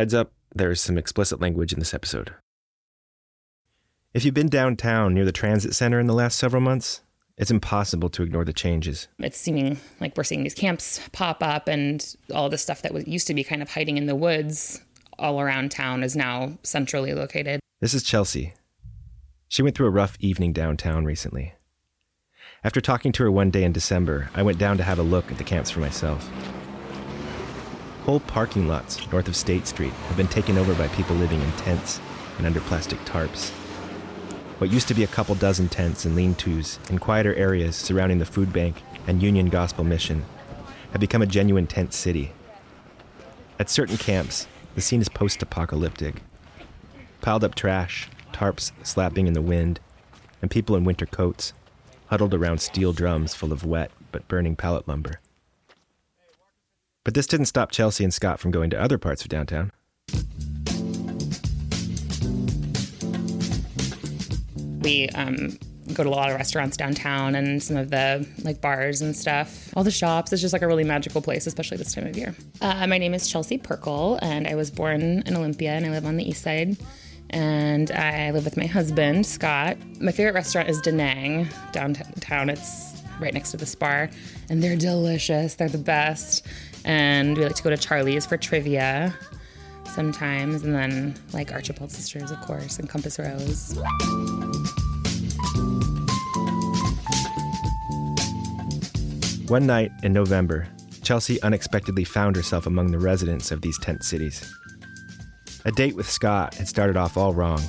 Heads up, there is some explicit language in this episode. If you've been downtown near the transit center in the last several months, it's impossible to ignore the changes. It's seeming like we're seeing these camps pop up, and all the stuff that was, used to be kind of hiding in the woods all around town is now centrally located. This is Chelsea. She went through a rough evening downtown recently. After talking to her one day in December, I went down to have a look at the camps for myself. Whole parking lots north of State Street have been taken over by people living in tents and under plastic tarps. What used to be a couple dozen tents and lean tos in quieter areas surrounding the food bank and Union Gospel Mission have become a genuine tent city. At certain camps, the scene is post apocalyptic. Piled up trash, tarps slapping in the wind, and people in winter coats huddled around steel drums full of wet but burning pallet lumber. But this didn't stop Chelsea and Scott from going to other parts of downtown. We um, go to a lot of restaurants downtown and some of the like bars and stuff. All the shops. It's just like a really magical place, especially this time of year. Uh, my name is Chelsea Perkle, and I was born in Olympia, and I live on the east side. And I live with my husband, Scott. My favorite restaurant is Da Nang downtown. It's right next to the Spar, and they're delicious. They're the best. And we like to go to Charlie's for trivia sometimes, and then like Archibald Sisters, of course, and Compass Rose. One night in November, Chelsea unexpectedly found herself among the residents of these tent cities. A date with Scott had started off all wrong,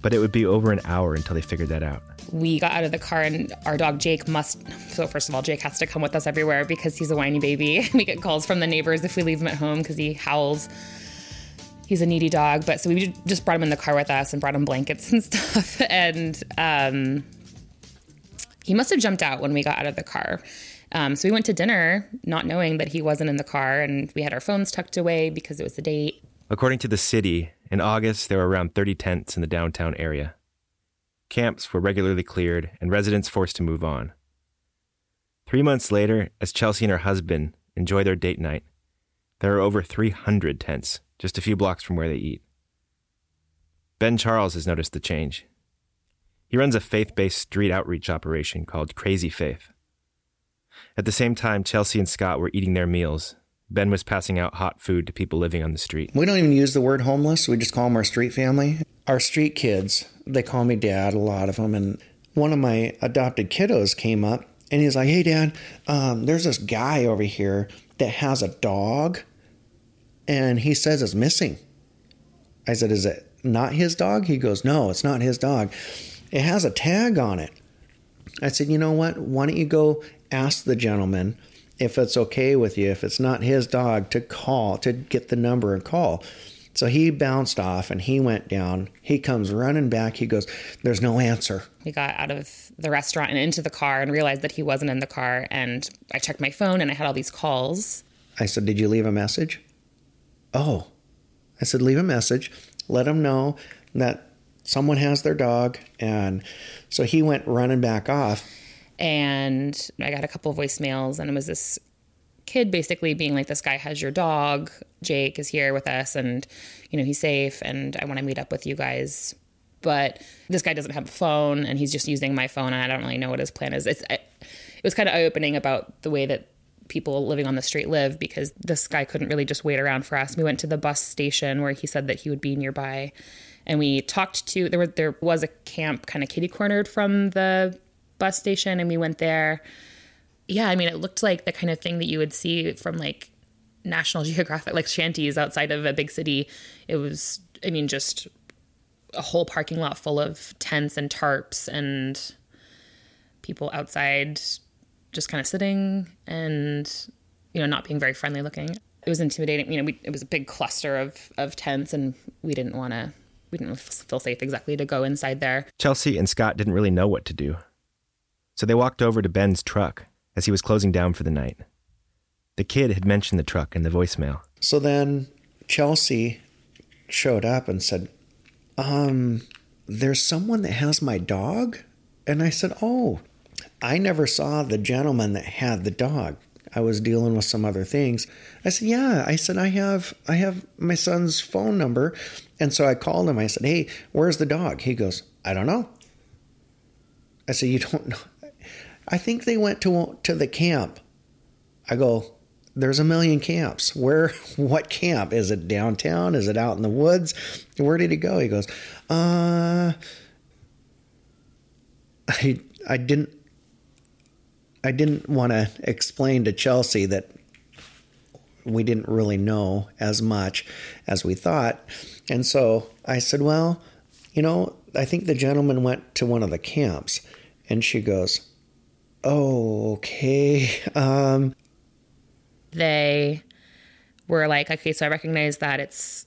but it would be over an hour until they figured that out. We got out of the car, and our dog Jake must. So, first of all, Jake has to come with us everywhere because he's a whiny baby. we get calls from the neighbors if we leave him at home because he howls. He's a needy dog, but so we just brought him in the car with us and brought him blankets and stuff. And um, he must have jumped out when we got out of the car. Um, so we went to dinner, not knowing that he wasn't in the car, and we had our phones tucked away because it was the date. According to the city, in August there were around 30 tents in the downtown area. Camps were regularly cleared and residents forced to move on. Three months later, as Chelsea and her husband enjoy their date night, there are over 300 tents just a few blocks from where they eat. Ben Charles has noticed the change. He runs a faith based street outreach operation called Crazy Faith. At the same time, Chelsea and Scott were eating their meals. Ben was passing out hot food to people living on the street. We don't even use the word homeless. We just call them our street family. Our street kids, they call me dad, a lot of them. And one of my adopted kiddos came up and he's like, Hey, dad, um, there's this guy over here that has a dog and he says it's missing. I said, Is it not his dog? He goes, No, it's not his dog. It has a tag on it. I said, You know what? Why don't you go ask the gentleman if it's okay with you, if it's not his dog, to call, to get the number and call. So he bounced off and he went down. He comes running back. He goes, There's no answer. We got out of the restaurant and into the car and realized that he wasn't in the car. And I checked my phone and I had all these calls. I said, Did you leave a message? Oh. I said, Leave a message. Let him know that someone has their dog. And so he went running back off. And I got a couple of voicemails, and it was this kid basically being like, This guy has your dog. Jake is here with us, and, you know, he's safe, and I want to meet up with you guys. But this guy doesn't have a phone, and he's just using my phone, and I don't really know what his plan is. It's, it was kind of eye opening about the way that people living on the street live because this guy couldn't really just wait around for us. We went to the bus station where he said that he would be nearby and we talked to there were there was a camp kind of kitty cornered from the bus station and we went there. Yeah, I mean it looked like the kind of thing that you would see from like National Geographic like shanties outside of a big city. It was I mean just a whole parking lot full of tents and tarps and people outside just kind of sitting and you know not being very friendly looking it was intimidating you know we, it was a big cluster of of tents and we didn't want to we didn't feel safe exactly to go inside there chelsea and scott didn't really know what to do so they walked over to ben's truck as he was closing down for the night the kid had mentioned the truck in the voicemail so then chelsea showed up and said um there's someone that has my dog and i said oh I never saw the gentleman that had the dog. I was dealing with some other things. I said, "Yeah." I said, "I have I have my son's phone number." And so I called him. I said, "Hey, where's the dog?" He goes, "I don't know." I said, "You don't know?" I think they went to to the camp. I go, "There's a million camps. Where what camp? Is it downtown? Is it out in the woods? Where did he go?" He goes, "Uh I I didn't I didn't want to explain to Chelsea that we didn't really know as much as we thought. And so I said, Well, you know, I think the gentleman went to one of the camps. And she goes, okay. Um, they were like, okay, so I recognize that it's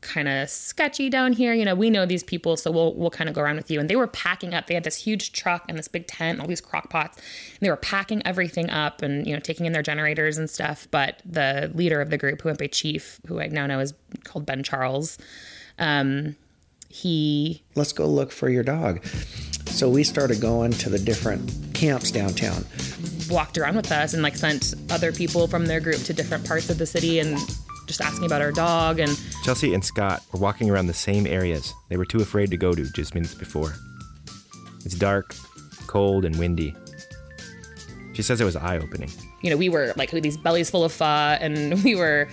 kind of sketchy down here. You know, we know these people, so we'll we'll kind of go around with you. And they were packing up. They had this huge truck and this big tent, and all these crock pots. And they were packing everything up and you know taking in their generators and stuff. But the leader of the group, who went by Chief, who I now know is called Ben Charles, um, he let's go look for your dog. So we started going to the different camps downtown. Walked around with us and like sent other people from their group to different parts of the city and just asking about our dog and Chelsea and Scott were walking around the same areas they were too afraid to go to just minutes before. It's dark, cold, and windy. She says it was eye opening. You know, we were like with these bellies full of pho and we were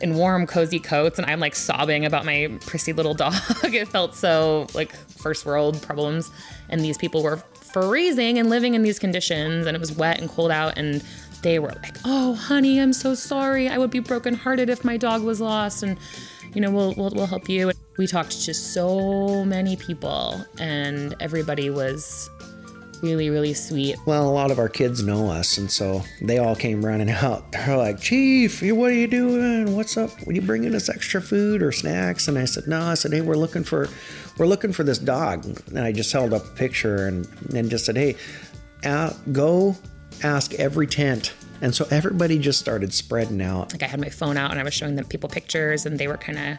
in warm, cozy coats, and I'm like sobbing about my prissy little dog. it felt so like first world problems. And these people were freezing and living in these conditions, and it was wet and cold out. And they were like, "Oh, honey, I'm so sorry. I would be brokenhearted if my dog was lost." And you know, we'll, we'll, we'll help you. We talked to so many people, and everybody was really, really sweet. Well, a lot of our kids know us, and so they all came running out. They're like, Chief, what are you doing? What's up? Are you bringing us extra food or snacks? And I said, No. I said, Hey, we're looking for, we're looking for this dog. And I just held up a picture and and just said, Hey, uh, go ask every tent. And so everybody just started spreading out. Like I had my phone out and I was showing them people pictures, and they were kind of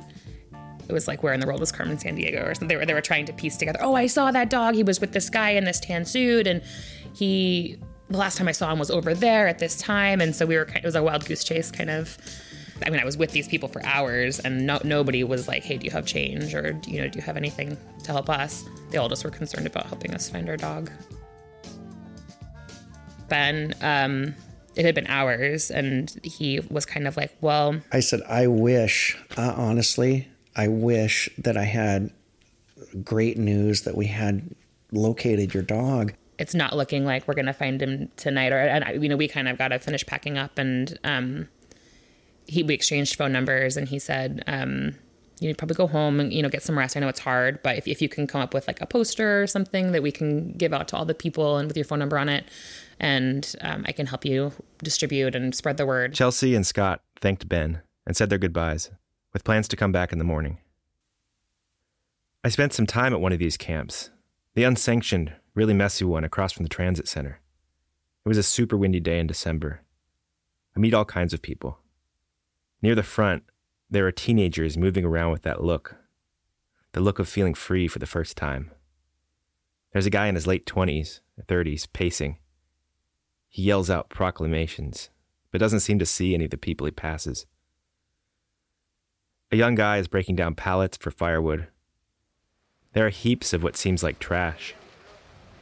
it was like where in the world was Carmen Sandiego or something. They were they were trying to piece together. Oh, I saw that dog. He was with this guy in this tan suit, and he the last time I saw him was over there at this time, and so we were. It was a wild goose chase kind of. I mean, I was with these people for hours, and no, nobody was like, "Hey, do you have change?" or "Do you know, "Do you have anything to help us?" They all just were concerned about helping us find our dog. Ben, um, it had been hours, and he was kind of like, "Well," I said, "I wish, uh, honestly, I wish that I had great news that we had located your dog. It's not looking like we're gonna find him tonight, or and you know we kind of got to finish packing up, and um, he we exchanged phone numbers, and he said. Um, you need probably go home and you know get some rest. I know it's hard, but if, if you can come up with like a poster or something that we can give out to all the people and with your phone number on it, and um, I can help you distribute and spread the word. Chelsea and Scott thanked Ben and said their goodbyes with plans to come back in the morning. I spent some time at one of these camps, the unsanctioned, really messy one across from the transit center. It was a super windy day in December. I meet all kinds of people. Near the front, there are teenagers moving around with that look the look of feeling free for the first time. There's a guy in his late 20s, 30s, pacing. He yells out proclamations, but doesn't seem to see any of the people he passes. A young guy is breaking down pallets for firewood. There are heaps of what seems like trash.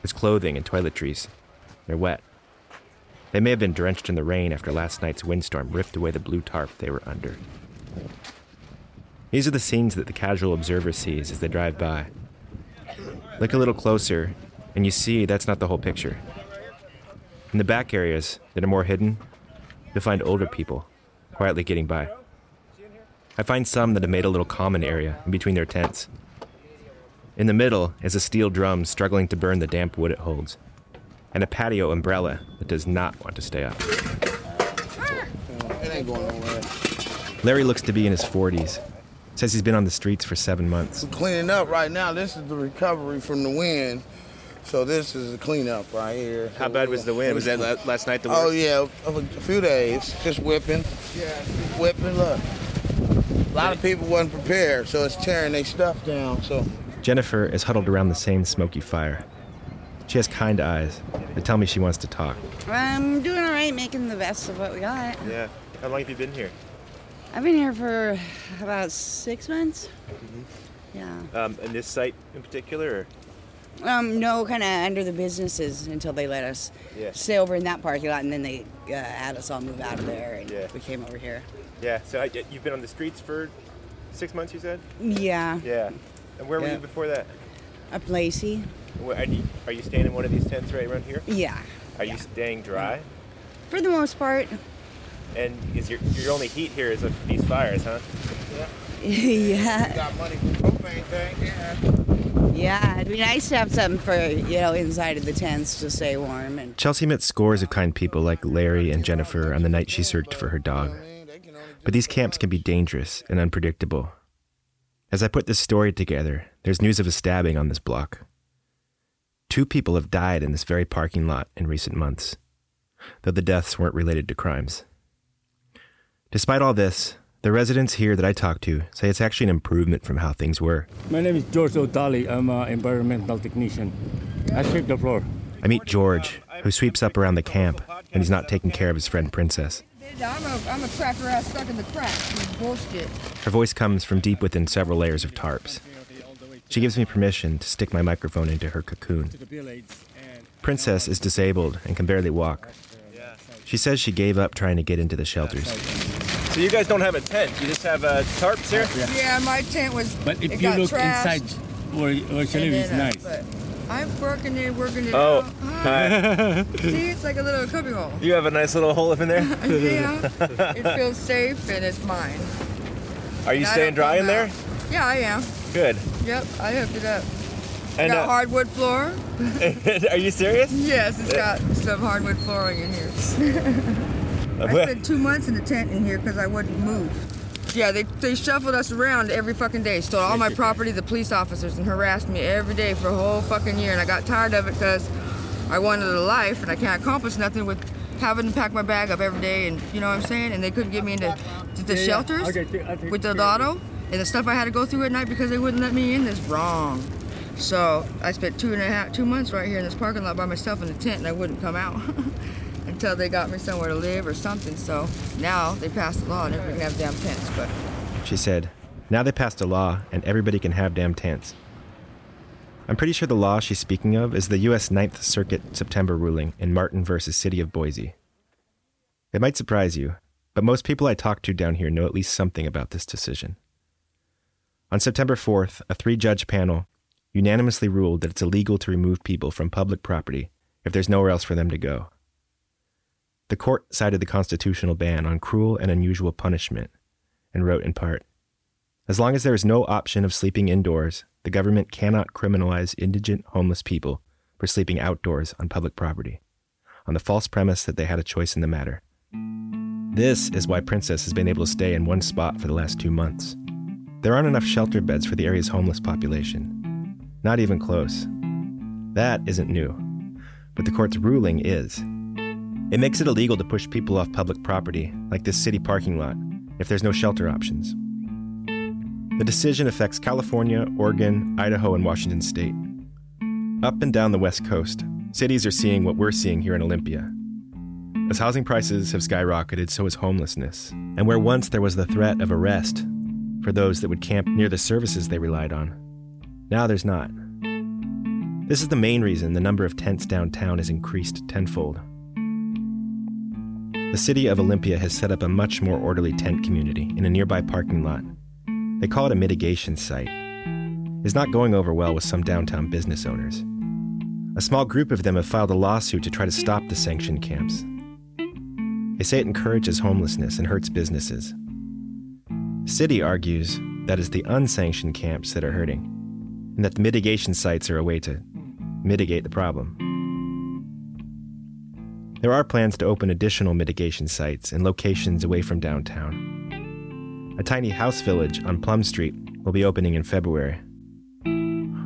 His clothing and toiletries. They're wet. They may have been drenched in the rain after last night's windstorm ripped away the blue tarp they were under. These are the scenes that the casual observer sees as they drive by. Look a little closer, and you see that's not the whole picture. In the back areas that are more hidden, you'll find older people quietly getting by. I find some that have made a little common area in between their tents. In the middle is a steel drum struggling to burn the damp wood it holds, and a patio umbrella that does not want to stay up. It ain't going nowhere. Larry looks to be in his 40s. Says he's been on the streets for seven months. We're cleaning up right now. This is the recovery from the wind. So this is the cleanup right here. How bad was the wind? Was that last night the wind? Oh worst? yeah, a few days, just whipping. Yeah, whipping. Look, a lot of people wasn't prepared, so it's tearing their stuff down. So Jennifer is huddled around the same smoky fire. She has kind eyes They tell me she wants to talk. I'm doing all right, making the best of what we got. Yeah. How long have you been here? I've been here for about six months. Yeah. Um, and this site in particular? Um, no, kind of under the businesses until they let us Yeah. stay over in that parking lot, and then they uh, had us all move out of there, and Yeah. we came over here. Yeah. So I, you've been on the streets for six months, you said? Yeah, Yeah. And where were you before that? up Lacey. Where, are, you, are you staying in one of these tents right around here? Yeah, Are you staying dry? for the most part. And is your your only heat here is these fires, huh? yeah, You Got money for propane tank, yeah. Yeah. It'd be nice to have something for you know inside of the tents to stay warm and. Chelsea met scores of kind people like Larry and Jennifer on the night she searched for her dog. But these camps can be dangerous and unpredictable. As I put this story together, there's news of a stabbing on this block. Two people have died in this very parking lot in recent months, though the deaths weren't related to crimes. Despite all this, the residents here that I talked to say it's actually an improvement from how things were. My name is George O'Dally. I'm an environmental technician. I sweep the floor. I meet George, who sweeps up around the camp when he's not taking care of his friend Princess. I'm a, I'm a cracker ass stuck in the crack. Bullshit. Her voice comes from deep within several layers of tarps. She gives me permission to stick my microphone into her cocoon. To the village and Princess is disabled and can barely walk. She says she gave up trying to get into the shelters. So you guys don't have a tent, you just have uh, tarps here? Yeah, my tent was. But if it you got look trashed, inside where, where she and lives, it's uh, nice. But I'm working it, working it Oh, out. Hi. See, it's like a little cubby hole. You have a nice little hole up in there? yeah, it feels safe and it's mine. Are you And staying dry come in there? Yeah, I am. Good. Yep, I hooked it up. And got uh, hardwood floor. are you serious? Yes, it's got some hardwood flooring in here. I spent two months in a tent in here because I wouldn't move. Yeah, they, they shuffled us around every fucking day, stole all my property, the police officers, and harassed me every day for a whole fucking year. And I got tired of it because I wanted a life and I can't accomplish nothing with having to pack my bag up every day and you know what I'm saying? And they couldn't get me into to the Yeah, yeah. shelters Okay, th- I think- with the lotto and the stuff I had to go through at night because they wouldn't let me in is wrong. So I spent two and a half, two months right here in this parking lot by myself in the tent, and I wouldn't come out until they got me somewhere to live or something. So now they passed the law and everybody can have damn tents. But She said, Now they passed a law and everybody can have damn tents. I'm pretty sure the law she's speaking of is the U.S. Ninth Circuit September ruling in Martin versus City of Boise. It might surprise you, but most people I talk to down here know at least something about this decision. On September 4th, a three judge panel unanimously ruled that it's illegal to remove people from public property if there's nowhere else for them to go. The court cited the constitutional ban on cruel and unusual punishment and wrote in part As long as there is no option of sleeping indoors, the government cannot criminalize indigent homeless people for sleeping outdoors on public property, on the false premise that they had a choice in the matter. This is why Princess has been able to stay in one spot for the last two months. There aren't enough shelter beds for the area's homeless population. Not even close. That isn't new. But the court's ruling is. It makes it illegal to push people off public property, like this city parking lot, if there's no shelter options. The decision affects California, Oregon, Idaho, and Washington state. Up and down the West Coast, cities are seeing what we're seeing here in Olympia. As housing prices have skyrocketed, so has homelessness. And where once there was the threat of arrest for those that would camp near the services they relied on, now there's not. This is the main reason the number of tents downtown has increased tenfold. The city of Olympia has set up a much more orderly tent community in a nearby parking lot. They call it a mitigation site. It's not going over well with some downtown business owners. A small group of them have filed a lawsuit to try to stop the sanctioned camps. They say it encourages homelessness and hurts businesses. City argues that it's the unsanctioned camps that are hurting, and that the mitigation sites are a way to mitigate the problem. There are plans to open additional mitigation sites in locations away from downtown. A tiny house village on Plum Street will be opening in February.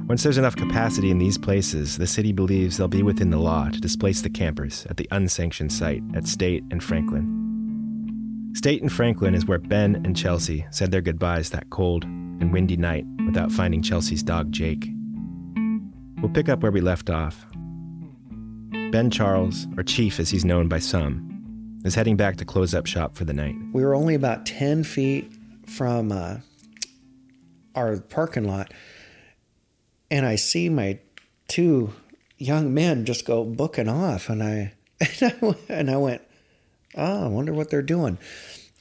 Once there's enough capacity in these places, the city believes they'll be within the law to displace the campers at the unsanctioned site at State and Franklin. State and Franklin is where Ben and Chelsea said their goodbyes that cold and windy night without finding Chelsea's dog Jake. We'll pick up where we left off. Ben Charles, or Chief as he's known by some, is heading back to close up shop for the night. We were only about 10 feet from uh, our parking lot, and I see my two young men just go booking off, and I and I, and I went, oh, I wonder what they're doing.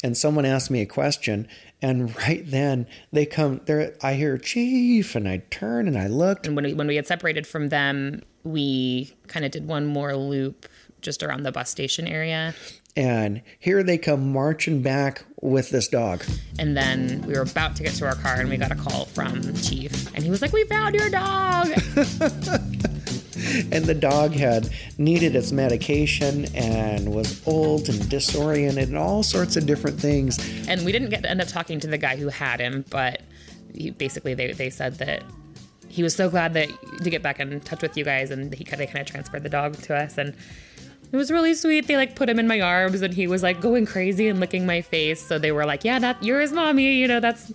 And someone asked me a question, and right then they come there. I hear chief, and I turn and I looked. And when we, when we had separated from them, we kind of did one more loop just around the bus station area. And here they come marching back with this dog. And then we were about to get to our car, and we got a call from Chief, and he was like, "We found your dog." and the dog had needed its medication and was old and disoriented and all sorts of different things. And we didn't get to end up talking to the guy who had him, but he, basically they, they said that he was so glad that to get back in touch with you guys, and he they kind of transferred the dog to us, and it was really sweet. They like put him in my arms, and he was like going crazy and licking my face. So they were like, "Yeah, that you're his mommy. You know, that's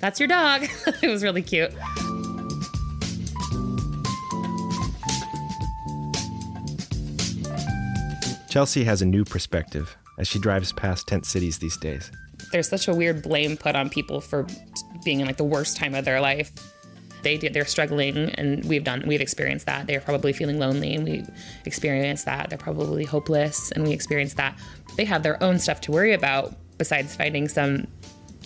that's your dog." it was really cute. Chelsea has a new perspective as she drives past tent cities these days. There's such a weird blame put on people for being in like the worst time of their life. They they're struggling, and we've done we've experienced that. They're probably feeling lonely, and we experienced that. They're probably hopeless, and we experienced that. They have their own stuff to worry about besides finding some,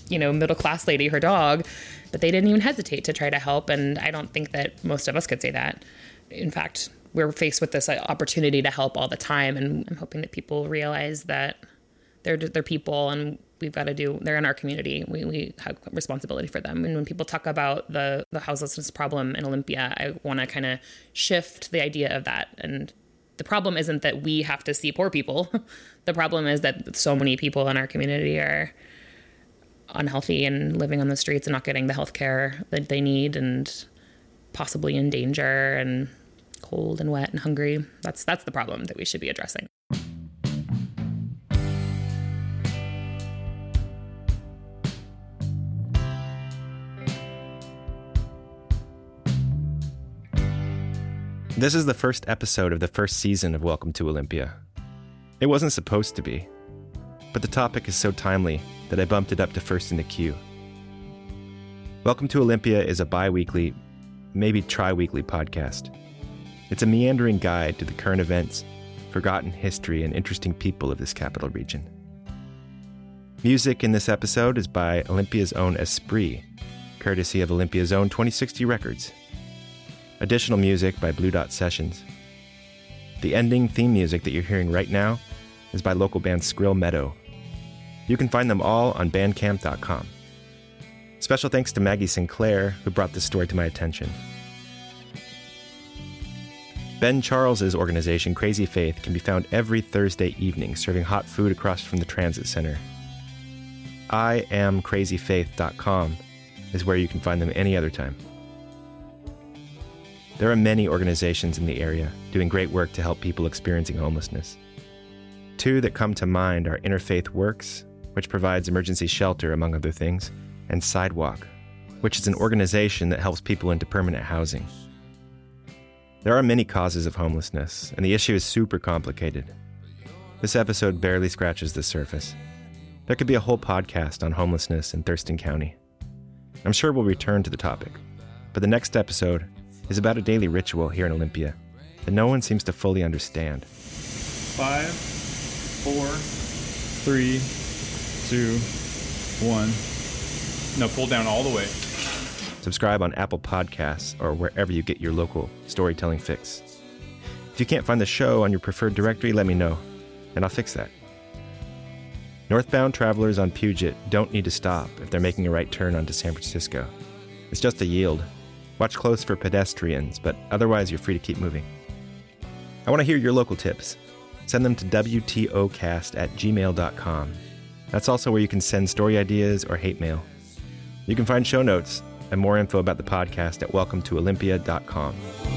you know, middle class lady her dog. But they didn't even hesitate to try to help, and I don't think that most of us could say that. In fact, we're faced with this uh, opportunity to help all the time, and I'm hoping that people realize that they're they're people, and we've got to do. They're in our community. We we have responsibility for them. And when people talk about the the houselessness problem in Olympia, I want to kind of shift the idea of that. And the problem isn't that we have to see poor people. the problem is that so many people in our community are unhealthy and living on the streets and not getting the health care that they need and possibly in danger and cold and wet and hungry. That's that's the problem that we should be addressing. This is the first episode of the first season of Welcome to Olympia. It wasn't supposed to be, but the topic is so timely that I bumped it up to first in the queue. Welcome to Olympia is a bi weekly, maybe tri weekly podcast. It's a meandering guide to the current events, forgotten history, and interesting people of this capital region. Music in this episode is by Olympia's own Esprit, courtesy of Olympia's own 2060 Records. Additional music by Blue Dot Sessions. The ending theme music that you're hearing right now is by local band Skrill Meadow. You can find them all on bandcamp.com. Special thanks to Maggie Sinclair, who brought this story to my attention. Ben Charles's organization, Crazy Faith, can be found every Thursday evening serving hot food across from the Transit Center. I am crazyfaith.com is where you can find them any other time. There are many organizations in the area doing great work to help people experiencing homelessness. Two that come to mind are Interfaith Works, which provides emergency shelter, among other things, and Sidewalk, which is an organization that helps people into permanent housing. There are many causes of homelessness, and the issue is super complicated. This episode barely scratches the surface. There could be a whole podcast on homelessness in Thurston County. I'm sure we'll return to the topic, but the next episode is about a daily ritual here in Olympia that no one seems to fully understand. Five, four, three, two, one. No, pull down all the way. Subscribe on Apple Podcasts or wherever you get your local storytelling fix. If you can't find the show on your preferred directory, let me know, and I'll fix that. Northbound travelers on Puget don't need to stop if they're making a right turn onto San Francisco. It's just a yield. Watch close for pedestrians, but otherwise you're free to keep moving. I want to hear your local tips. Send them to WTOcast at gmail.com. That's also where you can send story ideas or hate mail. You can find show notes and more info about the podcast at welcome to welcometoolympia.com.